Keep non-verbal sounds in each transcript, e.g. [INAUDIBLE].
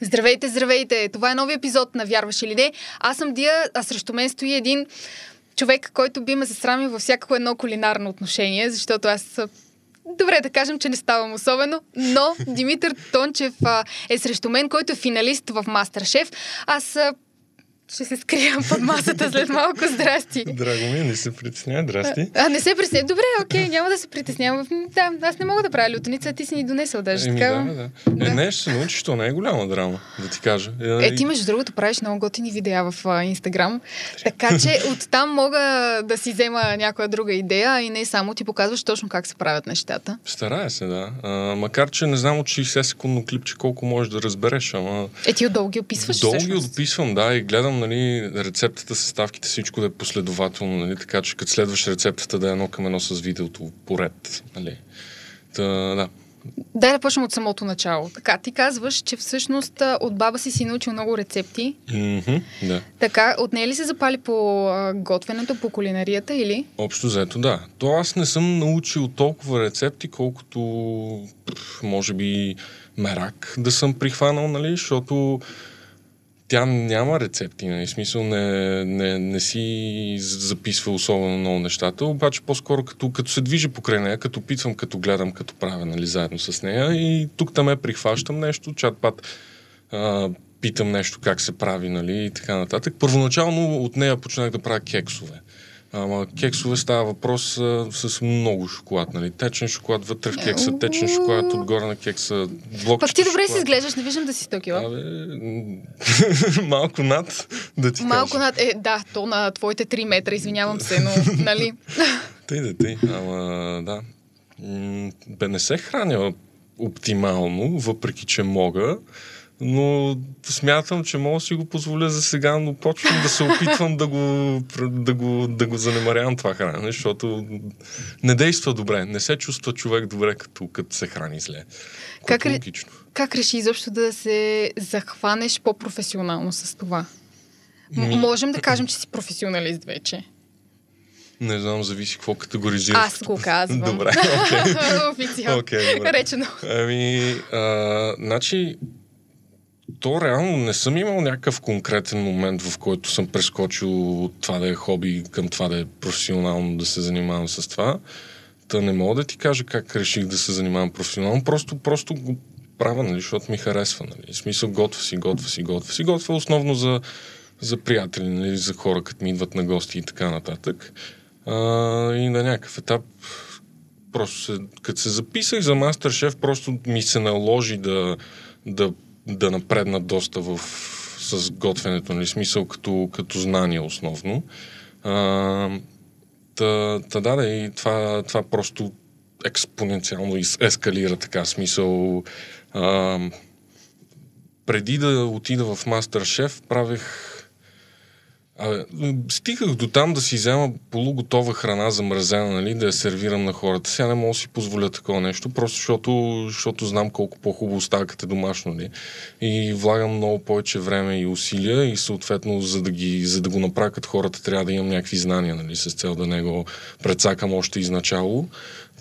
Здравейте, здравейте! Това е нови епизод на Вярваш или не. Аз съм Дия, а срещу мен стои един човек, който би ме засрамил във всяко едно кулинарно отношение, защото аз Добре да кажем, че не ставам особено, но Димитър Тончев а, е срещу мен, който е финалист в Мастер-шеф. Аз а, ще се скрия под масата след малко. Здрасти. Драго ми, не се притеснява. Здрасти. А, не се притеснява. Добре, окей, няма да се притеснявам. Да, аз не мога да правя лютеница, ти си ни донесъл даже. Еми, така. да, да. Е, не, ще научиш, то не е голяма драма, да ти кажа. Е, ти между другото правиш много готини видеа в а, Инстаграм, така че оттам мога да си взема някоя друга идея и не само ти показваш точно как се правят нещата. Старая се, да. А, макар, че не знам от 60 секундно клипче колко можеш да разбереш, ама... Е, ти отдолу ги описваш Долу ги описвам, да, и гледам нали, рецептата, съставките, всичко да е последователно, нали, така че като следваш рецептата да е едно към едно с видеото поред. Нали. Та, да. Дай да почнем от самото начало. Така, ти казваш, че всъщност от баба си си научил много рецепти. Мгм, да. Така, от нея ли се запали по а, готвенето, по кулинарията или? Общо заето, да. То аз не съм научил толкова рецепти, колкото може би мерак да съм прихванал, нали, защото тя няма рецепти, нали, смисъл не, не, не си записва особено много нещата, обаче по-скоро като, като се движи покрай нея, като питвам, като гледам, като правя, нали, заедно с нея и тук там е прихващам нещо, чат-пат питам нещо как се прави, нали, и така нататък. Първоначално от нея почнах да правя кексове. Ама кексове става въпрос а, с много шоколад, нали? Течен шоколад вътре в кекса, течен шоколад отгоре на кекса, блокчета Пък ти добре си шоколад. изглеждаш, не виждам да си 100 кила. Абе, [LAUGHS] малко над, да ти Малко кажа. над... Е, да, то на твоите 3 метра, извинявам се, но, [LAUGHS] нали? Тъй да тъй, ама да. Бе, не се храня оптимално, въпреки че мога, но смятам, че мога да си го позволя за сега, но почвам да се опитвам да го, да го, да го занемарявам това хранене, защото не действа добре. Не се чувства човек добре, като, като се храни зле. Как ре-. Как реши изобщо да се захванеш по-професионално с това? Ми- Можем да кажем, че си професионалист вече. Не знам, зависи какво категоризираш. Аз го казвам. Добре, окей. [LAUGHS] Официално. Добре. Речено. Ами, а, значи, то реално не съм имал някакъв конкретен момент, в който съм прескочил от това да е хоби към това да е професионално да се занимавам с това. Та не мога да ти кажа как реших да се занимавам професионално, просто, просто го правя, нали, защото ми харесва. Нали. В смисъл, готва си, готва си, готва си. Готвя основно за, за приятели, нали, за хора, като ми идват на гости и така нататък. А, и на някакъв етап просто се, като се записах за мастер-шеф, просто ми се наложи да, да, да напредна доста в, с готвенето, нали, смисъл като, като знание основно. А, та, та да, да, и това, това просто експоненциално ескалира така, смисъл. А, преди да отида в мастер-шеф, правех Абе, стигах до там да си взема полуготова храна замразена, нали, да я сервирам на хората. Сега не мога да си позволя такова нещо, просто защото, защото знам колко по-хубаво става като е домашно. Нали. И влагам много повече време и усилия и съответно, за да, ги, за да го направя като хората, трябва да имам някакви знания, нали, с цел да не го прецакам още изначало.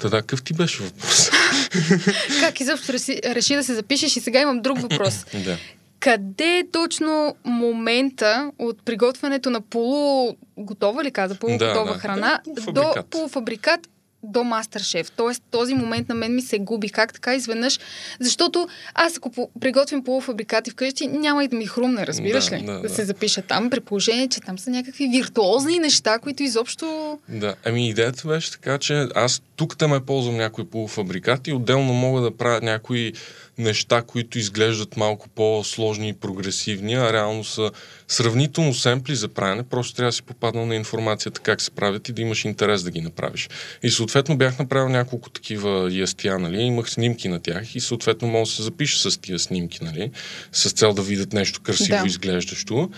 Та да, какъв ти беше въпрос? [LAUGHS] Как изобщо реши, реши да се запишеш и сега имам друг въпрос. [LAUGHS] да. Къде е точно момента от приготвянето на полуготова ли каза, полуготова Да, да. храна до полуфабрикат. до мастер-шеф. Тоест, този момент на мен ми се губи. Как така изведнъж? Защото аз, ако приготвим полуфабрикати вкъщи, няма и да ми хрумне, разбираш Да, ли? да, да да. се запиша там, при положение, че там са някакви виртуозни неща, които изобщо... Да, ами идеята беше така, че аз тук да ме ползвам някои полуфабрикати, отделно мога да правя някои неща, които изглеждат малко по-сложни и прогресивни, а реално са сравнително семпли за правене, просто трябва да си попаднал на информацията как се правят и да имаш интерес да ги направиш. И съответно бях направил няколко такива ястия, нали, имах снимки на тях и съответно мога да се запиша с тия снимки, нали, с цел да видят нещо красиво Да. изглеждащо.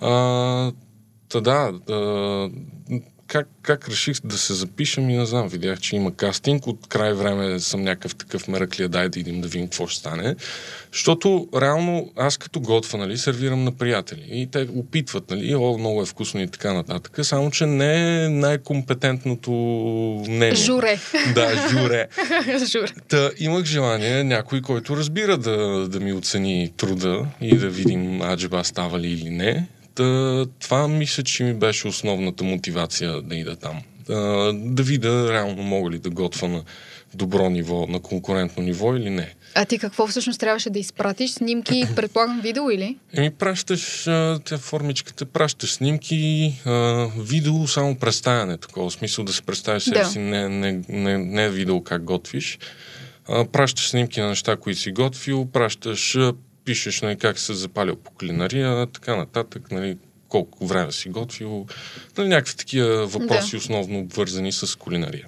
А, Та да, а, как, как реших да се запишем и не знам, видях, че има кастинг, от край време съм някакъв такъв мераклия, дай да идем да видим какво ще стане. Защото реално аз като готва, нали, сервирам на приятели и те опитват, нали, о, много е вкусно и така нататък, само че не е най-компетентното мнение. Журе. Да, журе. [LAUGHS] Журе. Та имах желание някой, който разбира да, да ми оцени труда и да видим аджеба става ли или не. Та, това мисля, че ми беше основната мотивация да ида там. Да, да видя реално мога ли да готвя на добро ниво, на конкурентно ниво или не. А ти какво всъщност трябваше да изпратиш? Снимки, [COUGHS] предполагам, видео или? Еми, пращаш а, тя формичката, пращаш снимки, а, видео, само представяне, такова смисъл да се представиш себе Да. си, не, не, не, не видео как готвиш. А, пращаш снимки на неща, които си готвил, пращаш, а, пишеш нали, как се запалил по кулинария, така нататък, нали, колко време си готвил, нали, някакви такива въпроси, Да. основно обвързани с кулинария.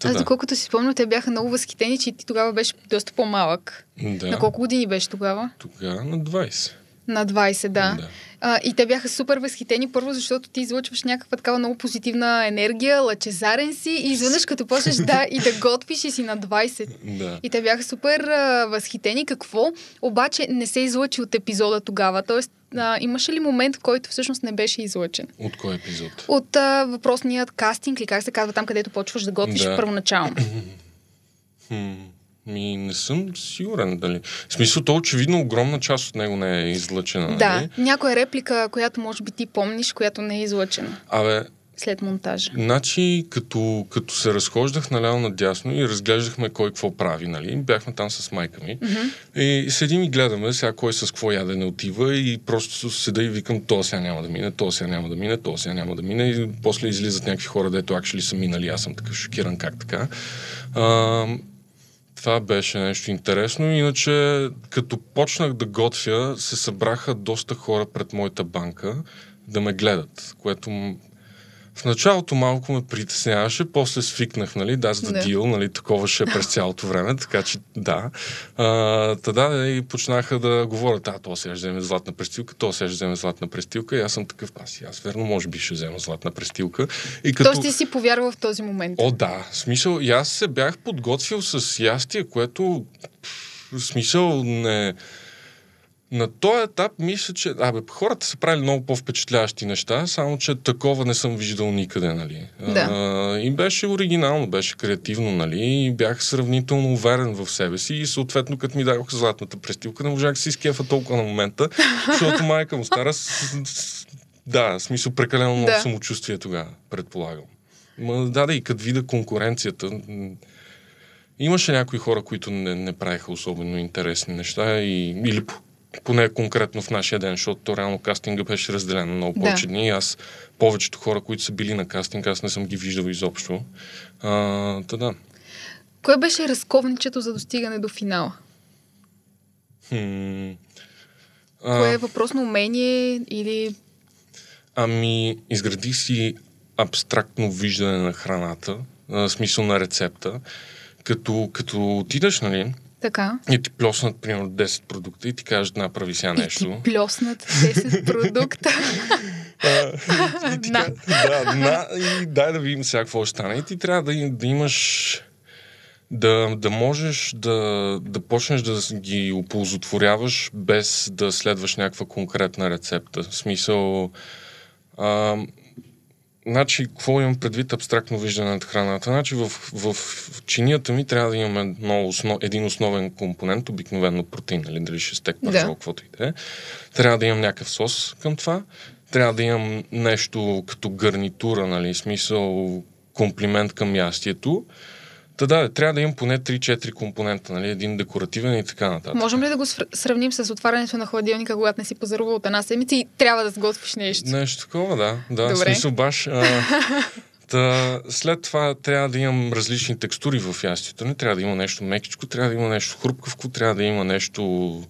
Та Аз да. доколкото си спомням, те бяха много възхитени, че ти тогава беше доста по-малък. Да. На колко години беше тогава? Тогава на 20. На 20, да. Да. А, и те бяха супер възхитени, първо защото ти излъчваш някаква такава много позитивна енергия, лъчезарен си и изведнъж като почнеш да и да готвиш и си на 20. Да. И те бяха супер а, възхитени. Какво обаче не се излъчи от епизода тогава? Тоест, а, имаше ли момент, който всъщност не беше излъчен? От кой епизод? От а, въпросният кастинг, ли как се казва там, където почваш да готвиш Да. първоначално? Ми не съм сигурен дали. В смисъл, то очевидно огромна част от него не е излъчена. да, Нали? някоя реплика, която може би ти помниш, която не е излъчена Абе, след монтажа. значи, като, като се разхождах наляво надясно и разглеждахме кой какво прави, нали? Бяхме там с майка ми. И седим и гледаме сега кой с какво яде не отива и просто седа и викам, то сега няма да мине, то сега няма да мине, то сега няма да мине. И после излизат някакви хора, дето акшли са минали, аз съм такъв шокиран как така. А, това беше нещо интересно. Иначе, като почнах да готвя, се събраха доста хора пред моята банка да ме гледат, което в началото малко ме притесняваше, после свикнах, нали, да, за Да. дил, нали, такова ще е през цялото време, така че да. А, та да, и почнаха да говорят, а, то сега ще вземе златна престилка, то сега ще вземе златна престилка, и аз съм такъв, аз аз верно, може би ще взема златна престилка. И като... Тоест ти си повярвал в този момент. О, да. Смисъл, и аз се бях подготвил с ястие, което в смисъл не... На този етап мисля, че... Абе, хората са правили много по-впечатляващи неща, само че такова не съм виждал никъде, нали? Да. А, и беше оригинално, беше креативно, нали? И бях сравнително уверен в себе си и съответно, като ми дадоха златната престилка, не можах да си изкефа толкова на момента, [LAUGHS] защото майка му стара с... с- Да, в смисъл прекалено много Да. самочувствие тогава, предполагам. Ма, да, да, и като видя конкуренцията, имаше някои хора, които не, не правиха особено интересни неща, и, или поне конкретно в нашия ден, защото то реално кастинга беше разделен на много Да. повече дни. и Аз, повечето хора, които са били на кастинг, аз не съм ги виждал изобщо. А, та да. Кое беше разковничето за достигане до финала? Хм, Кое е а, въпрос на умение или... ами, изградих си абстрактно виждане на храната, а, смисъл на рецепта. Като, като отидеш, нали, Така. и ти плеснат, примерно, 10 продукта и ти кажат, направи сега И ти нещо. плеснат 10 [LAUGHS] продукта. А, и ти [LAUGHS] На. да, на, и дай да видим сега какво ще стане. И ти трябва да, да имаш да, да можеш да, да почнеш да ги оползотворяваш без да следваш някаква конкретна рецепта. В смисъл... А, Значи, какво имам предвид абстрактно виждане на храната? Значи, в, в, чинията ми трябва да имаме едно основ, един основен компонент, обикновено протеин, нали, дали ще стек, Да. пържол, каквото и да е. Трябва да имам някакъв сос към това. Трябва да имам нещо като гарнитура, нали, смисъл комплимент към ястието. Та да, трябва да имам поне 3-4 компонента, нали, един декоративен и така нататък. Можем ли да го сравним с отварянето на хладилника, когато не си пазарувал от една седмица и трябва да сготвиш нещо? Нещо такова, да. Да, Добре. смисъл баш. А, [LAUGHS] та, след това трябва да имам различни текстури в ястието. Не трябва да има нещо мекичко, трябва да има нещо хрупкавко, трябва да има нещо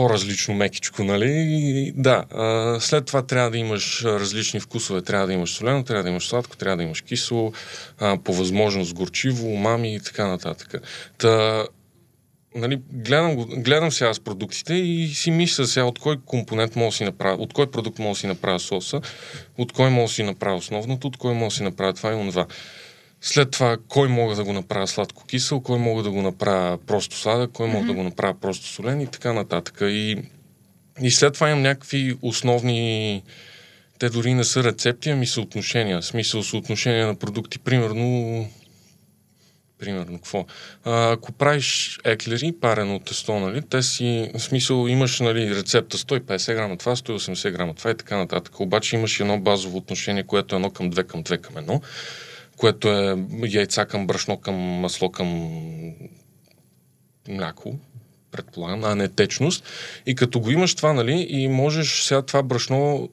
по-различно мекичко, нали? Да, а, след това трябва да имаш различни вкусове. Трябва да имаш солено, трябва да имаш сладко, трябва да имаш кисело, а, по възможност горчиво, умами и така нататък. Та, нали, гледам, гледам сега с продуктите и си мисля сега от кой компонент мога да си направя, от кой продукт мога да си направя соса, от кой мога да си направя основното, от кой мога да си направя това и онова. След това, кой мога да го направя сладко-кисел, кой мога да го направя просто сладък, кой мога mm-hmm. да го направя просто солен и така нататък. И, и след това имам някакви основни... Те дори не са рецепти, ами съотношения. В смисъл съотношения на продукти. Примерно, примерно, какво? А, ако правиш еклери, парено тесто, нали, те си, в смисъл, имаш нали, рецепта 150 грама това, 180 грама това и така нататък. Обаче имаш едно базово отношение, което е едно към две към две към едно което е яйца към брашно, към масло, към мляко, предполагам, а не течност. И като го имаш това, нали, и можеш сега това брашно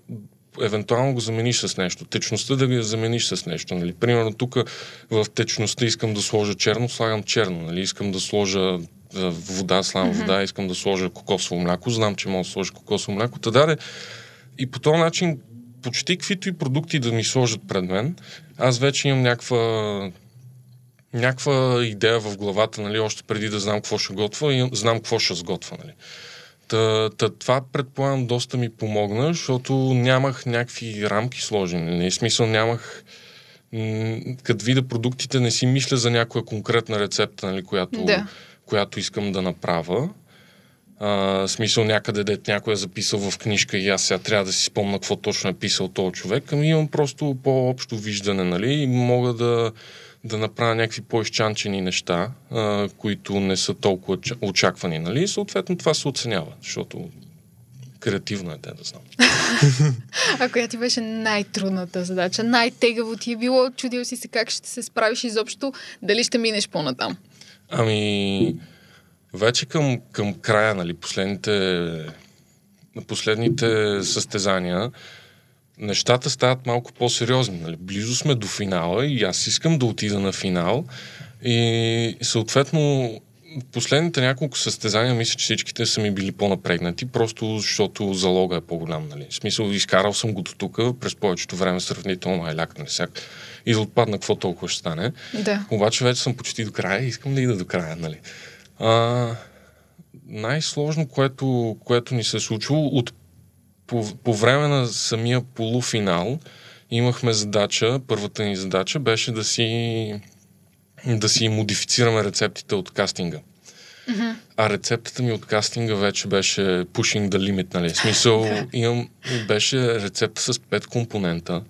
евентуално го замениш с нещо. Течността да го замениш с нещо. Нали. Примерно тук в течността искам да сложа черно, слагам черно. Нали. Искам да сложа вода, слагам mm-hmm. вода, искам да сложа кокосово мляко, знам, че мога да сложа кокосово мляко. Та даде и по този начин почти каквито и продукти да ми сложат пред мен, аз вече имам някаква някаква идея в главата, нали, още преди да знам какво ще готва и знам какво ще сготвя. Нали. Та, та, това предполагам доста ми помогна, защото нямах някакви рамки сложени. Нали. В смисъл нямах м- като видя продуктите, не си мисля за някоя конкретна рецепта, нали, която, да. която искам да направя. А, смисъл някъде, дет някой е записал в книжка и аз сега трябва да си спомня какво точно е писал този човек, ами имам просто по-общо виждане, нали, и мога да, да направя някакви по-изчанчени неща, а, които не са толкова очаквани, нали, и съответно това се оценява, защото креативно е те да знам. [LAUGHS] а коя ти беше най-трудната задача? Най-тегаво ти е било? Чудил си се как ще се справиш изобщо? Дали ще минеш по-натам? Ами... Вече към, към края, нали, последните, последните състезания, нещата стават малко по-сериозни. Нали. Близо сме до финала и аз искам да отида на финал. И съответно, последните няколко състезания, мисля, че всичките са ми били по-напрегнати, просто защото залога е по-голям. Нали. В смисъл, изкарал съм го до тук, през повечето време сравнително ай-ляк, нали, всяк. И да отпадна какво толкова ще стане. Да. Обаче вече съм почти до края и искам да ида до края. Нали. А, най-сложно, което, което ни се е случило от, по, по време на самия полуфинал имахме задача, първата ни задача беше да си да си модифицираме рецептите от кастинга. Mm-hmm. А рецептата ми от кастинга вече беше pushing the limit, нали? В смисъл, имам, беше рецепта с пет компонента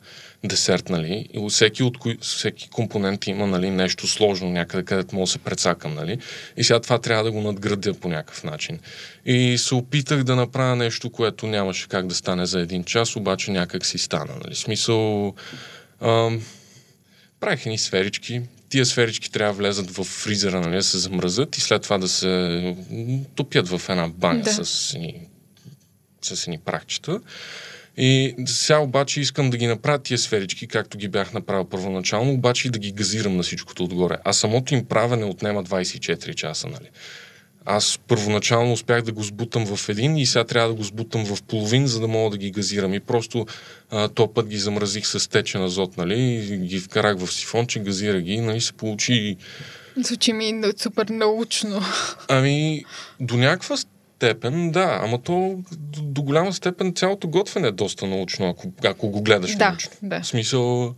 десерт, нали? И всеки, от кои, всеки компонент има нали, нещо сложно някъде, където мога да се прецакам, нали? И сега това трябва да го надградя по някакъв начин. И се опитах да направя нещо, което нямаше как да стане за един час, обаче някак си стана, нали? Смисъл... Ам, правих едни сферички, тия сферички трябва да влезат в фризера, нали, да се замръзат и след това да се топят в една баня да. с, с едни прахчета. И сега обаче искам да ги направя тия сферички, както ги бях направил първоначално, обаче и да ги газирам на всичкото отгоре. А самото им правене отнема 24 часа, нали? Аз първоначално успях да го сбутам в един и сега трябва да го сбутам в половин, за да мога да ги газирам. И просто а, то път ги замразих с течен азот, нали? И ги вкарах в сифонче, газира ги, нали? Се получи... Звучи ми супер научно. Ами, до някаква степен, да, ама то до, до голяма степен цялото готвене е доста научно, ако, ако го гледаш да, научно. Да. В смисъл,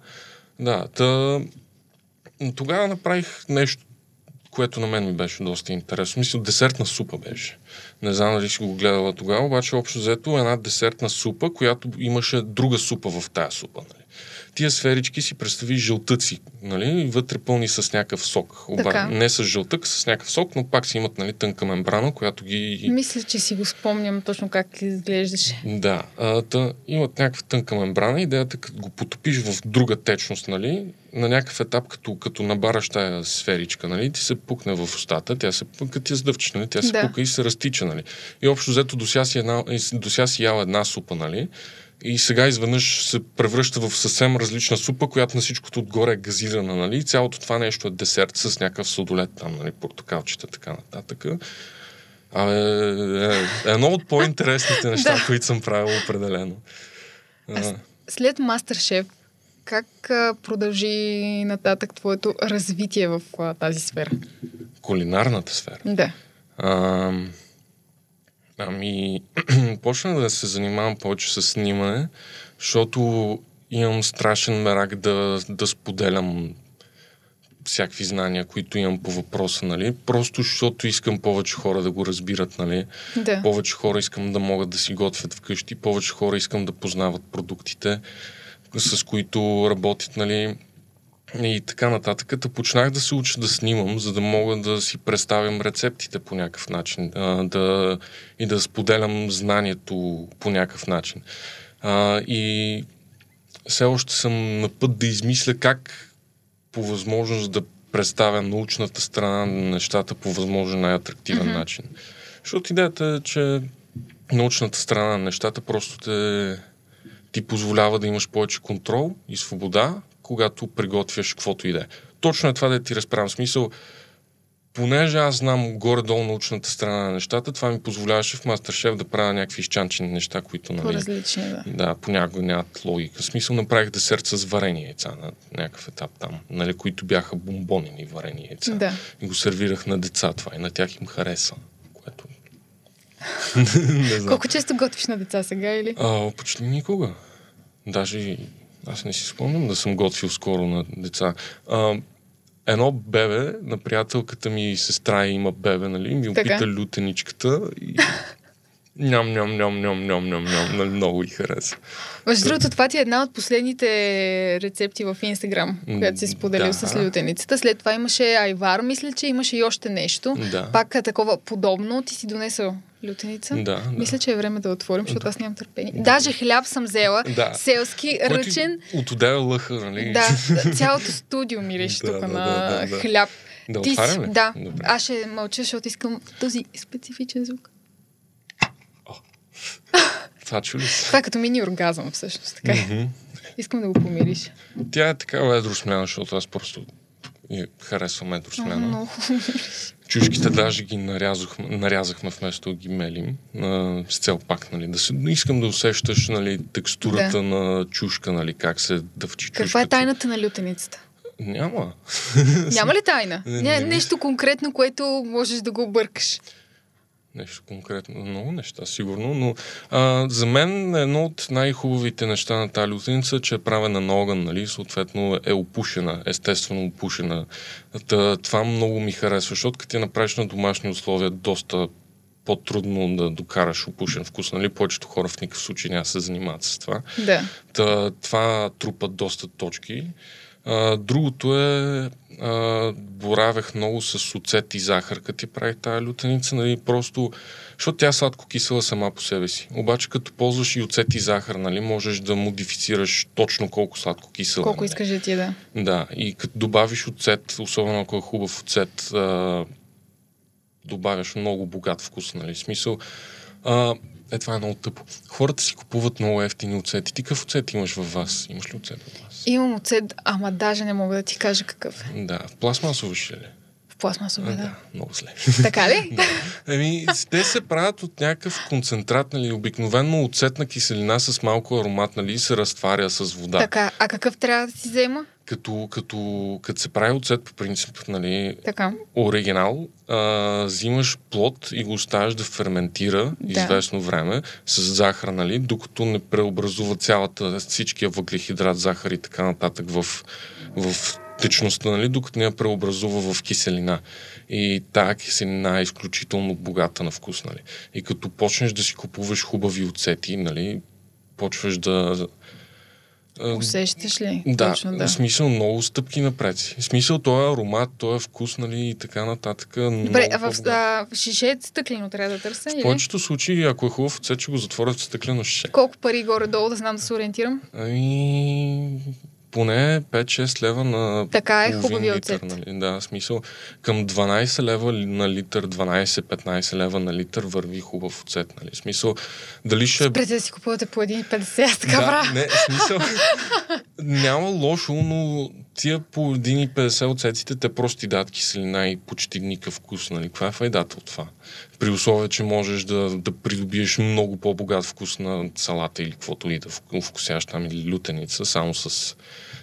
да, та, тогава направих нещо, което на мен ми беше доста интересно. Мисля, десертна супа беше. Не знам дали си го гледала тогава, обаче общо взето една десертна супа, която имаше друга супа в тая супа. Нали? Тия сферички си представи жълтъци, нали, вътре пълни с някакъв сок. Оба, не с жълтък, с някакъв сок, но пак си имат нали, тънка мембрана, която ги... Мисля, че си го спомням точно как изглеждаше. Да, а, та, имат някаква тънка мембрана. Идеята е като го потопиш в друга течност, нали, на някакъв етап, като, като набараш тая сферичка, нали, ти се пукне в устата, тя се, като ти сдъвчеш, нали, тя се да. пука и се разтича, нали. И общо взето до си, една, до си яла една супа, нали, и сега изведнъж се превръща в съвсем различна супа, която на всичкото отгоре е газирана, нали? Цялото това нещо е десерт с някакъв сладолет там, нали? Портокалчета, така нататък. А, е, е, едно от по-интересните [LAUGHS] неща, да. които съм правил определено. А, след Мастер-шеф, как продължи нататък твоето развитие в тази сфера? Кулинарната сфера? Да. А, ами, [CLEARS THROAT] почнах да се занимавам повече с снимане, защото имам страшен мерак да, да споделям всякакви знания, които имам по въпроса, нали? Просто защото искам повече хора да го разбират, нали? Да. Повече хора искам да могат да си готвят вкъщи, повече хора искам да познават продуктите, с които работят, нали? И така нататък. Та почнах да се уча да снимам, за да мога да си представям рецептите по някакъв начин а, да, и да споделям знанието по някакъв начин. А, и все още съм на път да измисля как по възможност да представя научната страна на нещата по възможно най-атрактивен mm-hmm. начин. Защото идеята е, че научната страна на нещата просто те, ти позволява да имаш повече контрол и свобода, когато приготвяш каквото и да е. Точно е това да ти разправям смисъл понеже аз знам горе-долу научната страна на нещата, това ми позволяваше в Мастершеф да правя някакви изчанчени неща, които нали, По-различни, да. Да, понякога нямат логика. В смисъл направих десерт с варени яйца на някакъв етап там, нали, които бяха бомбонени варени яйца. Да. И го сервирах на деца това и на тях им хареса. Което... [LAUGHS] Колко често готвиш на деца сега или? А, почти никога. Даже аз не си спомням да съм готвил скоро на деца. А, едно бебе на приятелката ми сестра има бебе, нали? Ми Така. опита лютеничката и [LAUGHS] ням, ням, ням, ням, ням, ням, ням, нали, много й хареса. Между другото, това ти е една от последните рецепти в Инстаграм, която си споделил да. с лютеницата. След това имаше айвар, мисля, че имаше и още нещо. Да. Пак такова подобно. Ти си донесъл лютеница. Да, да. Мисля, че е време да отворим, защото аз нямам търпение. Даже хляб съм взела. Да. Селски, Който ръчен. От отдела лъха, нали? Да, [LAUGHS] цялото студио мириш Да, тук да, на да, да, да. хляб. Да Ти си- отварям ли? Да. Добре. Аз ще мълча, защото искам този специфичен звук. Това чули се. Това като мини оргазъм, всъщност. Така. Мгм. Искам да го помириш. Тя е такава едросмяна, защото аз просто и харесвам едросмяна. Много. Чушките даже ги нарязах, нарязахме вместо да ги мелим, а, с цел пак, нали, да се, искам да усещаш, нали, текстурата Да. на чушка, нали, как се дъвчи чушката. Каква е тайната на лютеницата? Няма. Няма ли тайна? Не, Не, не нещо конкретно, което можеш да го объркаш. Нещо конкретно. Много неща, сигурно, но а, за мен едно от най-хубавите неща на тази лютеница е, че е правена на огън, нали, съответно е опушена, естествено опушена. Та, това много ми харесва, защото като я направиш на домашни условия, доста по-трудно да докараш опушен вкус, нали? Повечето хора в никакъв случай няма се занимават с това. Да. Та, това трупа доста точки. А, другото е, а, боравех много с оцет и захар, като ти прави тази лютеница, нали, просто, защото тя е сладко-кисела сама по себе си. Обаче като ползваш и оцет и захар, нали, можеш да модифицираш точно колко сладко-кисела. Колко нали. искаш да ти е, да. Да, и като добавиш оцет, особено ако е хубав оцет, а, добавяш много богат вкус, нали? Смисъл, а, е, това е много тъпо. Хората си купуват много ефтини оцети. Ти какъв оцет имаш във вас? Имаш ли оцет във вас? Имам оцет, ама даже не мога да ти кажа какъв е. Да, в пластмасово ще ли? В пластмасове, да. много зле. Така ли? [LAUGHS] Еми, те се правят от някакъв концентрат, нали, обикновено оцетна киселина с малко аромат, нали, се разтваря с вода. Така, а какъв трябва да си взема? Като, като, като се прави оцет по принцип, нали, Така. оригинал, а, взимаш плод и го оставяш да ферментира Да. известно време с захар, нали, докато не преобразува цялата, всичкия въглехидрат, захар и така нататък в, в течността, нали, докато не я преобразува в киселина. И тази киселина е изключително богата на вкус, нали. И като почнеш да си купуваш хубави оцети, нали, почваш да... Усещаш ли? да, Точно, да. смисъл много стъпки напред смисъл този аромат, този вкус, нали, и така нататък. Добре, а в, а, в шише стъклено трябва да търся, В повечето случаи, ако е хубав оцет, ще го затворят в стъклено шише. Колко пари горе-долу да знам да се ориентирам? Ами, поне 5-6 лева на Така е, хубавия литър. Нали? Да, смисъл към 12 лева на литър, 12-15 лева на литър върви хубав оцет. Нали? Смисъл, дали ще Спрете да си купувате по 1,50, аз така да, правя. не, смисъл, [LAUGHS] няма лошо, но тия по 1,50 оцетите, те просто ти дадат киселина и почти никакъв вкус. Нали? Каква е файдата от това? При условие, че можеш да, да придобиеш много по-богат вкус на салата или каквото и да вк- вкусяш там или лютеница, само с,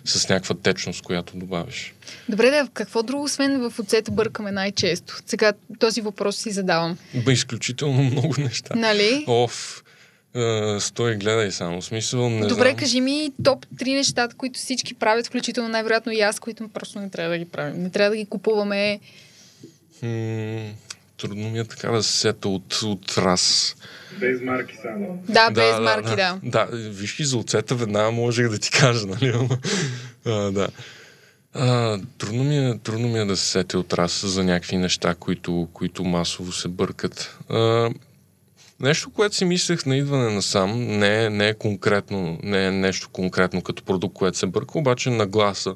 с някаква течност, която добавиш. Добре, да, какво друго, освен в оцета бъркаме най-често? Сега този въпрос си задавам. Бе, изключително много неща. Нали? Оф, е, стой и гледай само. Смисъл, не Добре, знам. кажи ми топ три нещата, които всички правят, включително най-вероятно и аз, които просто не трябва да ги правим. Не трябва да ги купуваме. М- трудно ми е така да се сета от, от раз. Без марки само. Да, без марки, да. Да, виж и за оцета веднага можех да ти кажа, нали? А, да. А, трудно, ми е, трудно ми е да се сетя от раз за някакви неща, които, които масово се бъркат. А, нещо, което си мислех на идване насам, не, не е конкретно, не е нещо конкретно като продукт, което се бърка, обаче на гласа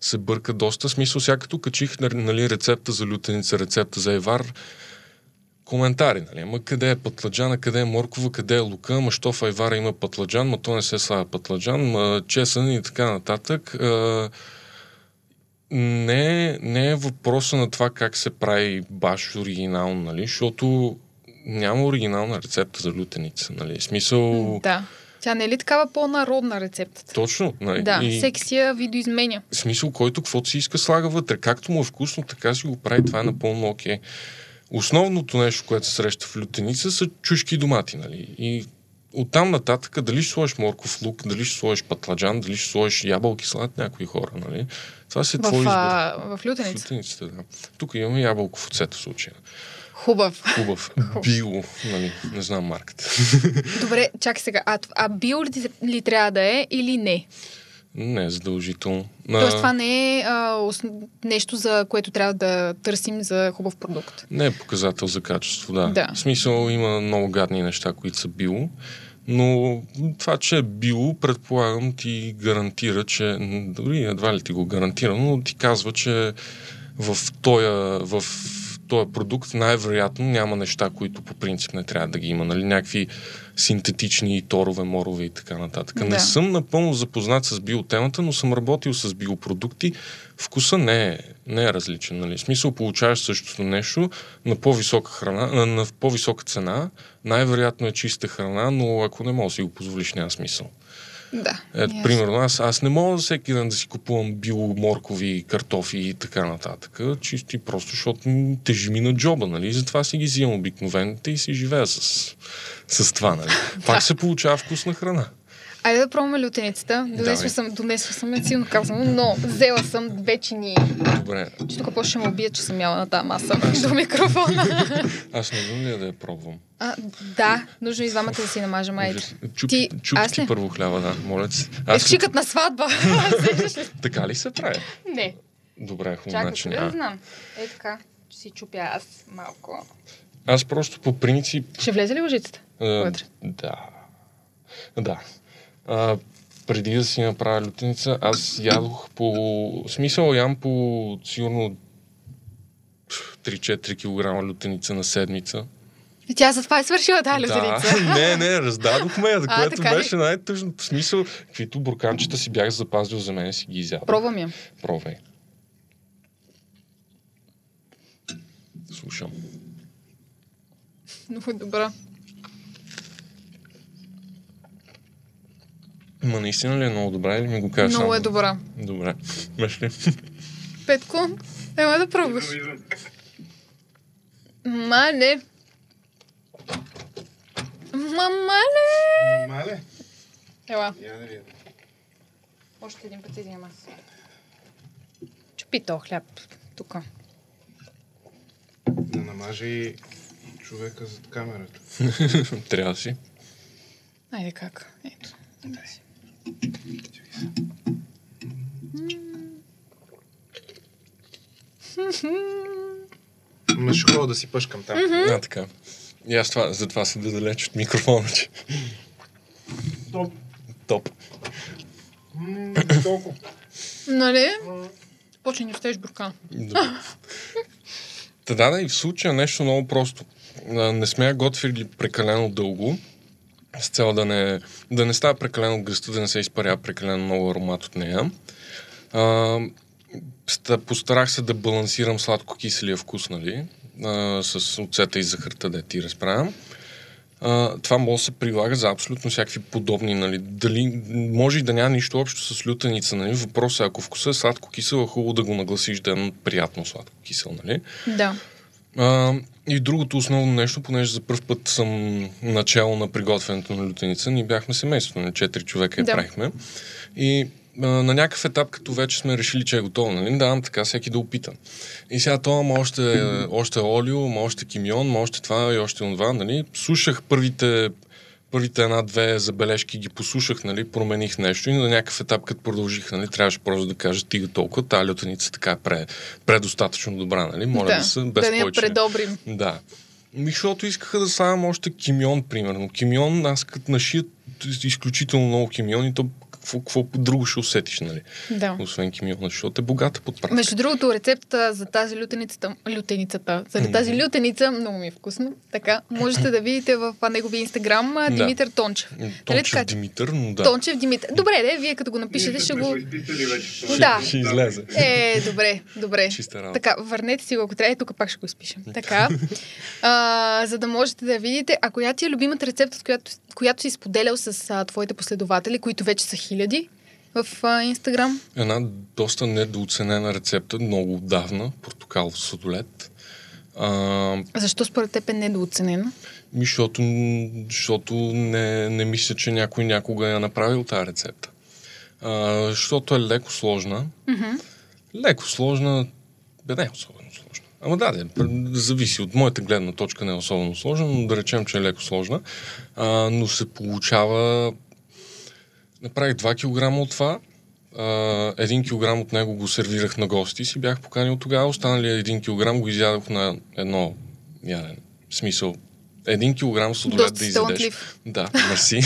се бърка доста. Смисъл, сега като качих нали, рецепта за лютеница, рецепта за евар, коментари, нали? Ама къде е пътладжана, къде е моркова, къде е лука, ма що в айвара има пътладжан, ма то не се слага пътладжан, ма чесън и така нататък. А, не, не е въпроса на това как се прави баш оригинално, нали? Защото няма оригинална рецепта за лютеница, нали? В Смисъл... Да. Тя не е ли такава по-народна рецептата? Точно. Нали? Да, И- всеки си я видоизменя. в смисъл, който каквото си иска слага вътре. Както му е вкусно, така си го прави. Това е напълно окей. Основното нещо, което се среща в лютеница, са чушки и домати. Нали? И оттам нататък, дали ще сложиш морков лук, дали ще сложиш патладжан, дали ще сложиш ябълки, слагат някои хора. Нали? Това си е твой В, избор. в В лютеница. лютеницата, да. Тук имаме ябълков оцет в случая. Хубав. Хубав. Био, нали? Не знам марката. [LAUGHS] Добре, чакай сега. А, а био ли, ли трябва да е или не? Не е задължително. Тоест това не е а, ос- нещо, за което трябва да търсим за хубав продукт. Не е показател за качество, да. Да. В смисъл има много гадни неща, които са био, но това, че е био, предполагам, ти гарантира, че дори едва ли ти го гарантира, но ти казва, че в този, в този продукт най-вероятно няма неща, които по принцип не трябва да ги има. Нали? Някакви синтетични торове, морове и така нататък. Да. Не съм напълно запознат с биотемата, но съм работил с биопродукти. Вкуса не е, не е различен. Нали? В смисъл получаваш същото нещо на по-висока храна, на, на по-висока цена. Най-вероятно е чиста храна, но ако не можеш да си го позволиш, няма смисъл. Да. Ето, примерно, аз, аз не мога всеки ден да си купувам биоморкови, картофи и така нататък. Чисто и просто, защото тежи ми на джоба, нали? Затова си ги взимам обикновените и си живея с, с това, нали? [LAUGHS] Пак се получава вкусна храна. Айде да пробваме лютеницата. Донесла съм, донесла съм я силно казано, но взела съм две чини. Добре, Че тук после ще ме убият, че съм яла на тази маса [LAUGHS] до микрофона. [LAUGHS] аз не знам ли да я пробвам. А, да, нужно и двамата да си намажем. Айде. Чуп, Ти- чуп аз ти ли? първо хляба, да, моля ти. Е, Аз шикът на сватба. [LAUGHS] така ли се прави? Не. Добре, хубаво. Чакай, Значи, къде да знам. Е така, че си чупя аз малко. Аз просто по принцип Ще влезе ли лъжицата? Вътре. да. Да. А, преди да си направя лютеница, аз ядох по... Смисъл, ям по сигурно 3-4 кг лютеница на седмица. И Тя затова е свършила тази лютеница. Да, [LAUGHS] не, не, раздадохме я, А, което беше най-тъжното. Смисъл, каквито бурканчета си бях запазил за мен, си ги изядох. Пробвам я. Пробвай. Слушам. [LAUGHS] Много добра. Ма наистина ли е много добра или ми го кажеш? Много само? е добра. Добре. Меш ли? Петко, ела да пробваш. Мале. Мамале! Мале? Ела, Я да видя. още един път аз. Чупи то хляб тук. Да намаже и човека зад камерата. [LAUGHS] Трябва си. Айде как? Ето. Ма ще да си пъшкам там. А, така. И аз това, затова седа далеч от микрофона, че. Топ. Топ. Толкова. Нали? Почни ни втеш буркан. Та да, да, и в случая нещо много просто. Не сме я готвили прекалено дълго, с цел да не, да не става прекалено гъста, да не се изпаря прекалено много аромат от нея. А, ста- постарах се да балансирам сладко-киселия вкус, нали? А, с оцета и захарта, да ти разправям. а, това може да се прилага за абсолютно всякакви подобни, нали. Дали може и да няма нищо общо с лютеница, нали. Въпросът е, ако вкуса е сладко-кисел, е хубаво да го нагласиш да е приятно сладко-кисел, нали. Да. А, и другото основно нещо, понеже за първ път съм начало на приготвянето на лютеница, ние бяхме семейство, на четири човека я Да. правихме. И а, на някакъв етап, като вече сме решили, че е готово, нали, давам така всеки да опита. И сега това, ма още, още олио, ма още кимион, ма още това и още това, нали. Слушах първите първите една-две забележки ги послушах, нали, промених нещо и на някакъв етап, като продължих, нали, трябваше просто да кажа, стига толкова, тази лютеница така е пре, предостатъчно добра, нали, моля да, да, се, без да повече. предобрим. Да. Ми, защото искаха да слагам още кимион, примерно. Кимион, аз като нашия изключително много кимион и то какво, какво друго ще усетиш, нали? Да. Освен кимиона, защото е богата подправка. Между другото, рецептата за тази лютеницата, лютеницата, за тази лютеница, много ми е вкусно. Така, можете да видите в неговия инстаграм а, Да. Димитър Тончев. Нали Тончев така? Димитър, но да. Тончев Димитър. Добре, де, вие като го напишете, ще го... вече. Да. Ще излезе. Е, добре, добре. Чиста работа. Така, върнете си го, ако трябва. Е, тук пак ще го изпишем. Така, а, за да можете да видите. А коя ти е любимата рецепта, която, която си споделял с а, твоите последователи, които вече са хиляди в а, Инстаграм? Една доста недооценена рецепта, много отдавна, портокалов сладолет. А, Защо според теб е недооценена? Защото, защото не, не мисля, че някой някога я направил тази рецепта. А, защото е леко сложна. Мгм. Леко сложна, бе не е особено сложна. Ама да, де, зависи. От моята гледна точка не е особено сложна, но да речем, че е леко сложна. А, но се получава... Направих 2 кг от това. А, един килограм от него го сервирах на гости и си бях поканил тогава. Останалия един килограм го изядох на едно ядене. В смисъл, един килограм сладолет Доста да изядеш. талантлив. Да, мерси.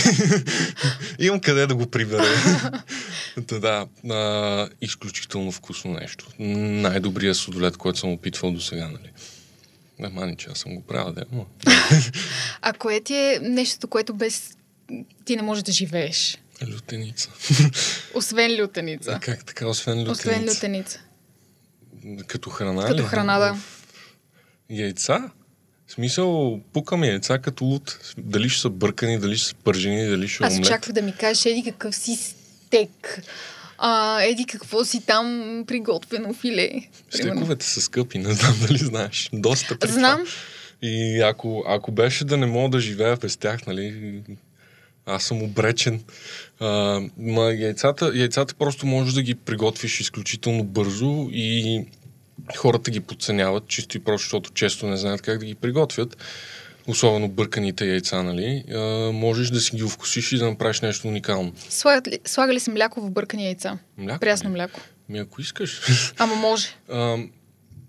[LAUGHS] Имам къде да го прибера. да, [LAUGHS] да. А, изключително вкусно нещо. Най-добрият сладолет, който съм опитвал до сега, нали? Не мани, че аз съм го правил, да, но... А кое ти е нещото, което без ти не можеш да живееш? Лютеница. Освен лютеница. Как така, освен лютеница? Освен лютеница. Като храна Като ли? храна, да. Яйца? В смисъл, пукаме яйца като лут. Дали ще са бъркани, дали ще са пържени, дали ще е Аз омлет. очаквах да ми кажеш, еди какъв си стек. А, еди какво си там приготвено филе. примерно. Стековете са скъпи, не знам дали знаеш. Доста при Знам. това. И ако, ако беше да не мога да живея без тях, нали, аз съм обречен. А, ма яйцата, яйцата просто можеш да ги приготвиш изключително бързо и хората ги подценяват, чисто и просто, защото често не знаят как да ги приготвят. Особено бърканите яйца, нали? А, можеш да си ги овкусиш и да направиш нещо уникално. Слагат ли, слага ли се мляко в бъркани яйца? Мляко? Прясно мляко. Ми ако искаш. Ама може. А,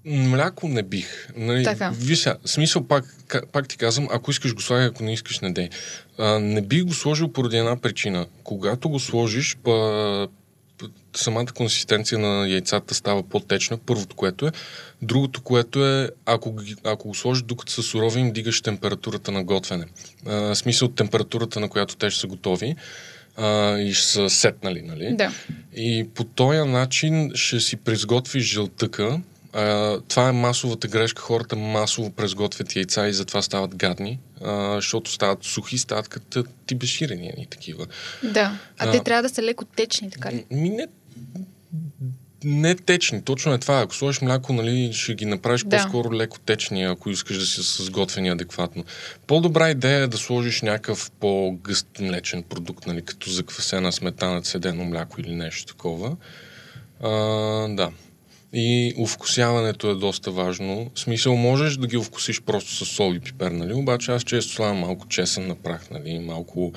мляко не бих. Нали, Така. Виж смисъл пак, пак ти казвам, ако искаш го слагай, ако не искаш не дей. А, не бих го сложил поради една причина. Когато го сложиш, па, самата консистенция на яйцата става по-течна, първото което е. Другото, което е, ако, ако го сложиш докато са сурови, им дигаш температурата на готвене. А, смисъл температурата, на която те ще са готови а, и ще са сетнали, нали? Да. И по този начин ще си презготвиш жълтъка. А, това е масовата грешка. Хората масово презготвят яйца и затова стават гадни, а, защото стават сухи, стават като тибеширени и такива. Да. А, А. те трябва да са леко течни, така ли? Ми не, не течни, точно е това. Ако сложиш мляко, нали, ще ги направиш Да. по-скоро леко течни, ако искаш да си сготвени адекватно. По-добра идея е да сложиш някакъв по-гъст млечен продукт, нали, като заквасена сметана, цедено мляко или нещо такова. А, да. И овкусяването е доста важно. В смисъл, можеш да ги овкусиш просто с сол и пипер, нали? Обаче аз често слагам малко чесън на прах, нали? Малко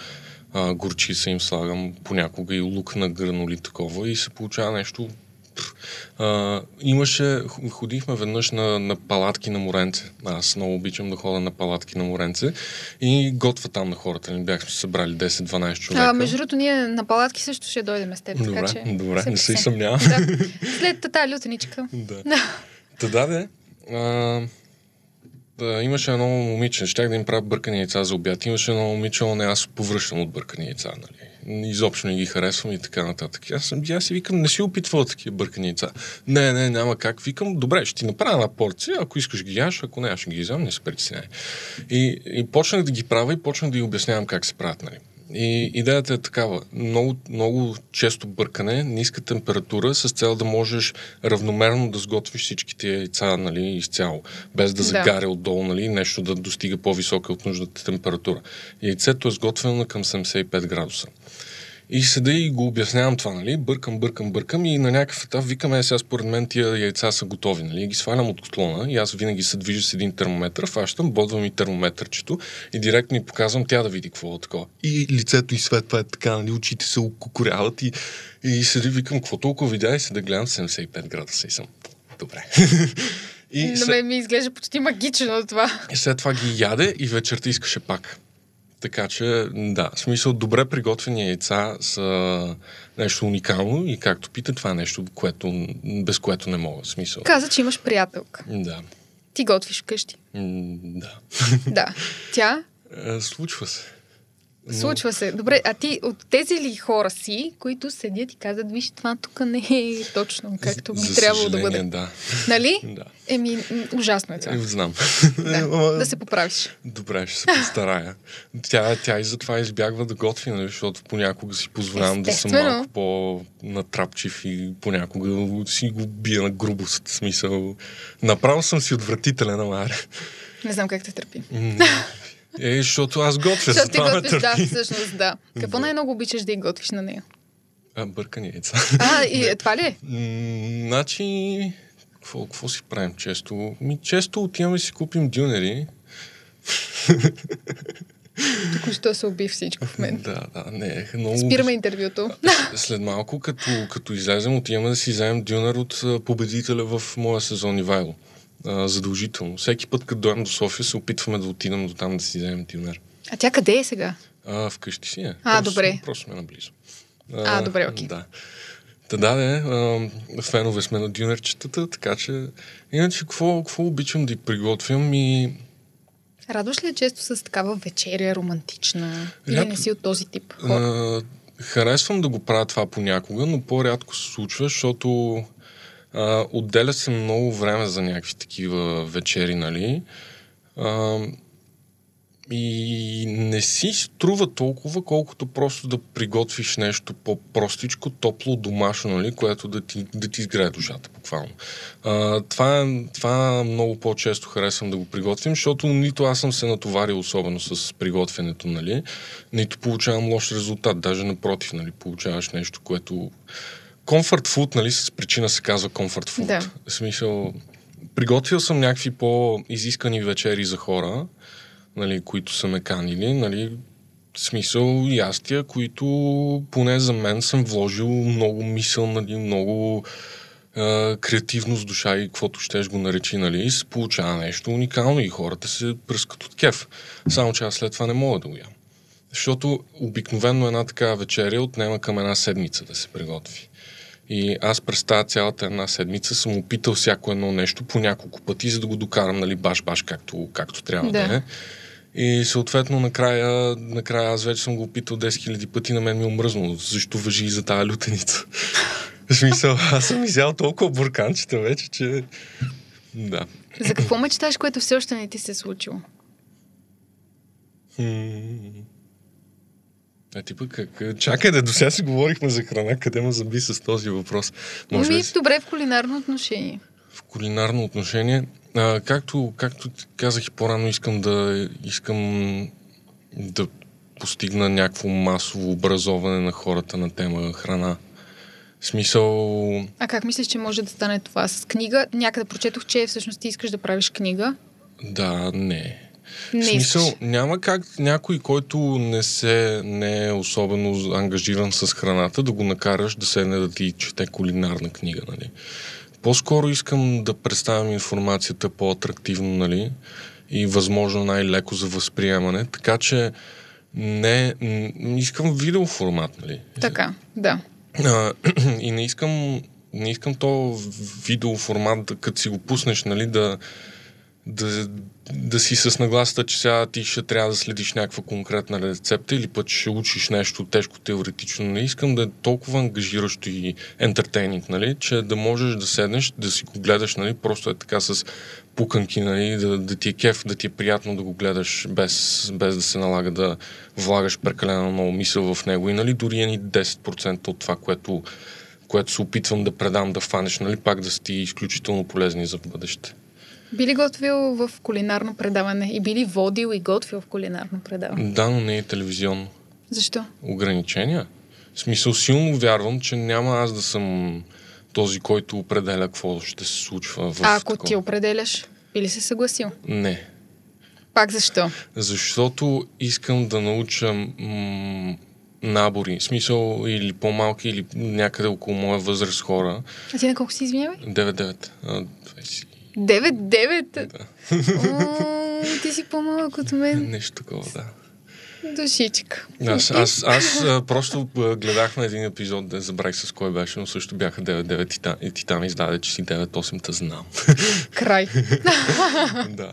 а, горчица им слагам, понякога и лук на гранули такова и се получава нещо. А, имаше, ходихме веднъж на, на палатки на Моренце. Аз много обичам да ходя на палатки на Моренце и готва там на хората. Ни бяхме събрали 10-12 човека. А, между другото, ние на палатки също ще дойдем с теб. Добре, така, че добре, се не се съмнявам. Да. [LAUGHS] След тази лютеничка. Да. [LAUGHS] Та да, де. А, имаше едно момиче, щях да им правя бъркани яйца за обяд. Имаше едно момиче, но не аз повръщам от бъркани яйца, нали. Изобщо не ги харесвам и така нататък. Аз, съм, аз си викам, не си опитвал такива бъркани яйца. Не, не, няма как. Викам, добре, ще ти направя една порция, ако искаш ги яш, ако не, аз ще ги вземам, не се притеснявай. И, и почнах да ги правя и почнах да ги обяснявам как се правят, нали. И идеята е такава. Много, много често бъркане, ниска температура, с цел да можеш равномерно да сготвиш всичките яйца нали, изцяло, без да Да. загаря отдолу, нали, нещо да достига по-висока от нужната температура. Яйцето е сготвено към 75 градуса. И седа и го обяснявам това, нали? Бъркам, бъркам, бъркам и на някакъв етап викаме, сега според мен тия яйца са готови, нали? Ги свалям от котлона и аз винаги се движа с един термометър, фащам, бодвам и термометърчето и директно и показвам тя да види какво е такова. И лицето и светва е така, нали? Очите се окукоряват и, и седи, викам, какво толкова видя и се да гледам 75 градуса и съм. Добре. [LAUGHS] и На след, мен ми изглежда почти магично това. и след това ги яде и вечерта искаше пак. Така че, да, в смисъл, добре приготвени яйца са нещо уникално и както пита, това е нещо, което, без което не мога. В смисъл. Каза, че имаш приятелка. Да. Ти готвиш вкъщи. М, Да. Да. Тя Е, Случва се. Случва се. Добре, а ти от тези ли хора си, които седят и казват, виж, това тук не е точно както би трябвало да бъде. Да. Нали? да. Еми, ужасно е това. Е, Знам. Да, [LAUGHS] да се поправиш. Добре, ще се постарая. Тя, тя и затова избягва да готви, нали, защото понякога си позволявам да съм малко по-натрапчив и понякога си го бия на грубост. Смисъл, направо съм си отвратителен, ама. Не знам как те търпи. Е, защото аз готвя, затова ме готвиш, да, всъщност, да. Какво най-много обичаш да и готвиш на нея? А, бъркани яйца. А, и това ли е? Значи, какво, какво си правим често? Ми, често отиваме и си купим дюнери. Току-що се уби всичко в мен. Да, да, не. Много Спираме интервюто. След малко, като, като излезем, отиваме да си вземем дюнер от победителя в моя сезон Ивайло. А, задължително. Всеки път, като дойдем до София, се опитваме да отидем до там да си вземем дюнер. А тя къде е сега? А, вкъщи си е. А, просто, добре. Просто сме наблизо. А, добре, окей. Да. Та да, де, а, фенове сме на дюнерчетата, така че... Иначе, какво, какво обичам да приготвям и... Радваш ли я често с такава вечеря романтична? Или не си от този тип хора? А, харесвам да го правя това понякога, но по-рядко се случва, защото а, отделя се много време за някакви такива вечери, нали? А, и не си струва толкова, колкото просто да приготвиш нещо по-простичко, топло, домашно, нали, което да ти, да ти изгрее душата, буквално. А, това, това много по-често харесвам да го приготвим, защото нито аз съм се натоварил особено с приготвянето, нали, нито получавам лош резултат, даже напротив, нали, получаваш нещо, което... Comfort food, нали, с причина се казва comfort food. Да. В смисъл, приготвил съм някакви по-изискани вечери за хора, нали, които са ме канили, нали, смисъл ястия, които поне за мен съм вложил много мисъл, нали, много а, креативно с душа и каквото щеш го наречи, нали, се получава нещо уникално и хората се пръскат от кеф. Само че аз след това не мога да го ям. Защото обикновено една такава вечеря отнема към една седмица да се приготви. И аз през тази цялата една седмица съм опитал всяко едно нещо по няколко пъти, за да го докарам, нали, баш-баш, както, както трябва да. Да. е. И съответно накрая, накрая аз вече съм го опитал 10 000 пъти, на мен ми е омръзнало. Защо въжи и за тази лютеница? [LAUGHS] В смисъл, аз съм изял толкова бурканчета вече, че... Да. За какво мечташ, което все още не ти се е случило? А ти пък как... Чакай да до сега си говорихме за храна, къде ме заби с този въпрос. Може Ми, си- добре в кулинарно отношение. в кулинарно отношение, а, както, както казах и по-рано, искам да, искам да постигна някакво масово образоване на хората на тема храна. Смисъл, А как мислиш, че може да стане това с книга? Някъде прочетох, че всъщност ти искаш да правиш книга. да, не. Не в смисъл, искаш. няма как някой, който не, се, не е особено ангажиран с храната, да го накараш да седне да ти чете кулинарна книга, нали? По-скоро искам да представям информацията по-атрактивно, нали? И възможно най-леко за възприемане, така че не, искам видеоформат, нали? Така, да. А, [CLEARS THROAT] и не искам, не искам то видеоформат, като си го пуснеш, нали, да, да, да си с нагласата, че сега ти ще трябва да следиш някаква конкретна рецепта или пък ще учиш нещо тежко теоретично. Не искам да е толкова ангажиращо и ентертейнинг, нали, че да можеш да седнеш, да си го гледаш, нали, просто е така с пуканки, нали, да, да ти е кеф, да ти е приятно да го гледаш без, без да се налага да влагаш прекалено много мисъл в него. И нали, дори ни 10% от това, което, което се опитвам да предам, да фанеш, нали, пак да сти изключително полезни за бъдеще. Би ли готвил в кулинарно предаване? И би ли водил и готвил в кулинарно предаване? Да, но не е телевизионно. Защо? Ограничения? В смисъл, силно вярвам, че няма аз да съм този, който определя какво ще се случва в А ако такова. ти определяш, би ли се съгласил? Не. Пак защо? Защото искам да науча м- набори, смисъл или по-малки, или някъде около моя възраст хора. А ти на колко си извинявай? 9-9. А, 20. 9-9? Да. О, ти си по-малък от мен. Нещо такова, да. Душичка. Аз, аз, аз а, просто а, гледах на един епизод, да забравих с кой беше, но също бяха 9-9 и, та, и ти там издаде, че си 9-8, та знам. Край. [LAUGHS] да.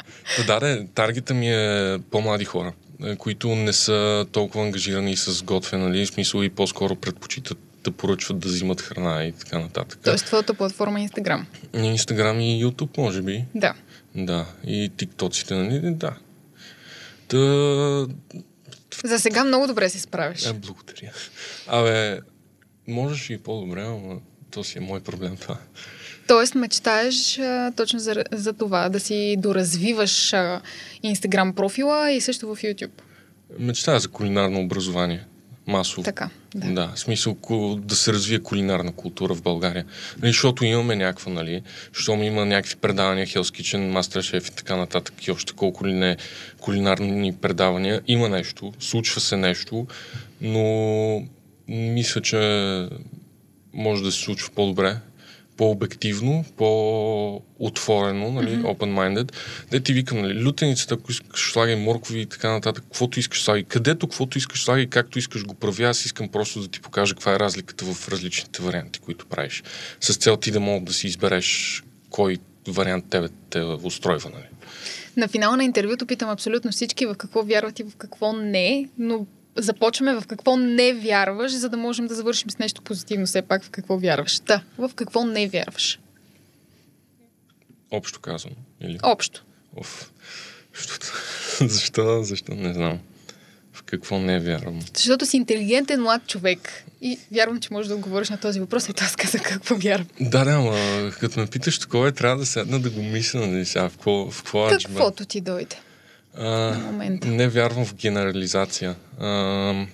Та, да, таргета ми е по-млади хора, е, които не са толкова ангажирани с готвене, нали, в смисъл и по-скоро предпочитат да поръчват да взимат храна и така нататък. Тоест твоята платформа е Инстаграм. Инстаграм и Ютуб, може би. Да. Да. И тиктоците, нали? Да. Та... За сега много добре се справиш. Е, благодаря. Абе, можеш и по-добре, но то си е мой проблем това. Тоест мечтаеш а, точно за, за това, да си доразвиваш а, Инстаграм профила и също в YouTube. Мечтая за кулинарно образование. Масово. Така, да. Да, в смисъл да се развие кулинарна култура в България. Нали, защото имаме някаква, нали, щом има някакви предавания, Hell's Kitchen, Masterchef и така нататък и още колко ли не кулинарни предавания. Има нещо, случва се нещо, но мисля, че може да се случва по-добре, по-обективно, по-отворено, нали, mm-hmm. open-minded. Де ти викам, нали, лютеницата, ако искаш, слагай моркови и така нататък, каквото искаш, слагай. Където, каквото искаш, слагай, както искаш, го прави. Аз искам просто да ти покажа каква е разликата в различните варианти, които правиш. С цел ти да мога да си избереш кой вариант тебе те устройва, нали. На финала на интервюто питам абсолютно всички в какво вярват и в какво не, но започваме в какво не вярваш, за да можем да завършим с нещо позитивно все пак в какво вярваш. Да, в какво не вярваш. Общо казано. Или... Общо. Оф. [LAUGHS] Защо? Защо? Не знам. В какво не вярвам. Защото си интелигентен млад човек и вярвам, че можеш да отговориш на този въпрос. Ето аз казах какво вярвам. Да, да, ама като ме питаш такова, е, трябва да седна да го мисля, нали сега, в какво, в какво. Каквото ти дойде. А. Не вярвам в генерализация. А,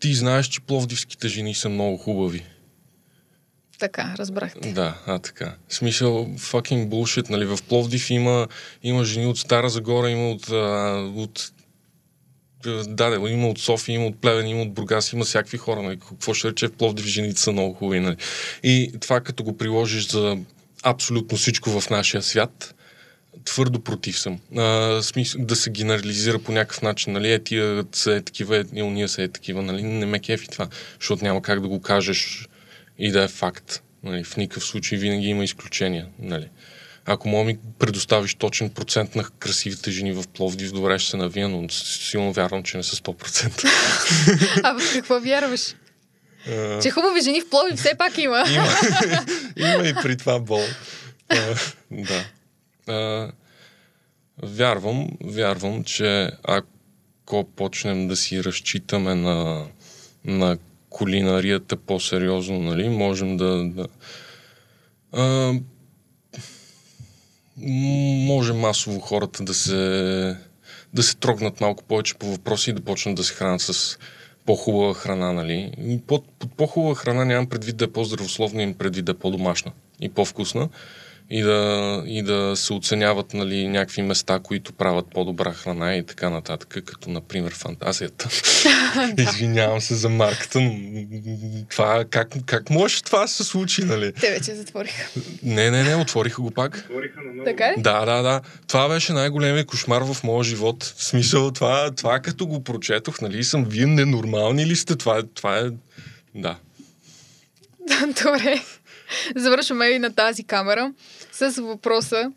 ти знаеш, че пловдивските жени са много хубави. Така, разбрахте. Да, а така. В смисъл, fucking bullshit, нали? В Пловдив има, има жени от Стара Загора, има от, а, от да, да, има от София, има от Плевен, има от Бургас, има всякакви хора. Нали? Какво ще рече в Пловдив жените са много хубави. Нали? И това като го приложиш за абсолютно всичко в нашия свят, твърдо против съм. А, смисъл, да се генерализира по някакъв начин, нали, е тия са е такива, е, уния са е такива, нали, не ме кефи това, защото няма как да го кажеш и да е факт. Нали, в никакъв случай винаги има изключения. Нали. Ако мога ми предоставиш точен процент на красивите жени в Пловдив, добре ще се навия, но силно вярвам, че не са 100%. А в какво вярваш? Че хубави жени в Пловдив все пак има. има, [LAUGHS] има и при това бол. А, да. А, вярвам, вярвам, че ако почнем да си разчитаме на, на кулинарията по-сериозно, нали, можем да, да а, може масово хората да се, да се трогнат малко повече по въпроси и да почнат да се хранят с по-хубава храна, нали? Под, под по-хубава храна нямам предвид да е по-здравословна, имам предвид да е по-домашна и по-вкусна и да, и да се оценяват нали, някакви места, които правят по-добра храна и така нататък, като например фантазията. [LAUGHS] Извинявам се за марката, но това, как, как може това да се случи, нали? Те вече затвориха. Не, не, не, отвориха го пак. Отвориха на ново. Така ли? Да, да, да. Това беше най-големият кошмар в моя живот. В смисъл, това, това като го прочетох, нали, съм, вие ненормални ли сте? Това, това е... Да. [LAUGHS] Добре. Завършваме и на тази камера с въпроса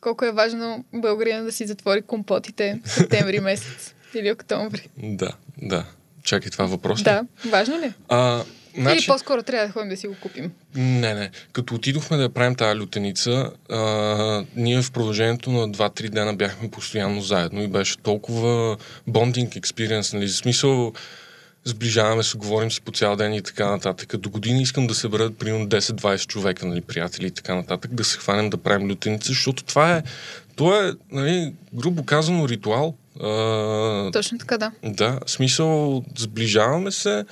колко е важно българина да си затвори компотите в септември месец или октомври. Да, да. Чакай, това въпрос ли? Да, важно ли? А, Значи... Или по-скоро трябва да ходим да си го купим. Не, не. Като отидохме да правим тази лютеница, а, ние в продължението на 2-3 дена бяхме постоянно заедно и беше толкова бондинг експириенс, нали? За смисъл, сближаваме се, говорим си по цял ден и така нататък. До година искам да събера примерно 10-20 човека, нали, приятели и така нататък, да се хванем да правим лютеница, защото това е, това е, нали, грубо казано, ритуал. А, Точно така, да. Да, смисъл, сближаваме се,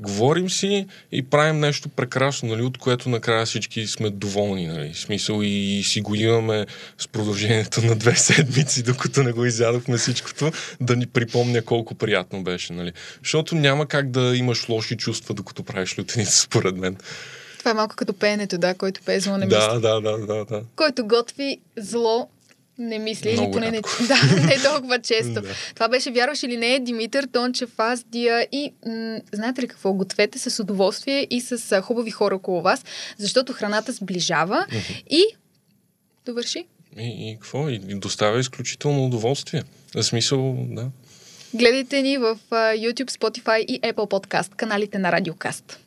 говорим си и правим нещо прекрасно, нали, от което накрая всички сме доволни. Нали. Смисъл и си го имаме с продължението на две [LAUGHS] седмици, докато не го изядохме всичкото, да ни припомня колко приятно беше. Нали. Защото няма как да имаш лоши чувства, докато правиш лютеница, според мен. Това е малко като пеенето, да, който пее зло не мисли. Да, да, да, да, да. Който готви зло не мисля, или поне не, [LAUGHS] да, не [LAUGHS] толкова често. да. Това беше, вярваш или не, Димитър Тончев, аз, Дия и м- знаете ли какво? Гответе с удоволствие и с а, хубави хора около вас, защото храната сближава mm-hmm. и довърши. И, и какво? И доставя изключително удоволствие. За смисъл, да. Гледайте ни в uh, YouTube, Spotify и Apple Podcast, каналите на Радиокаст.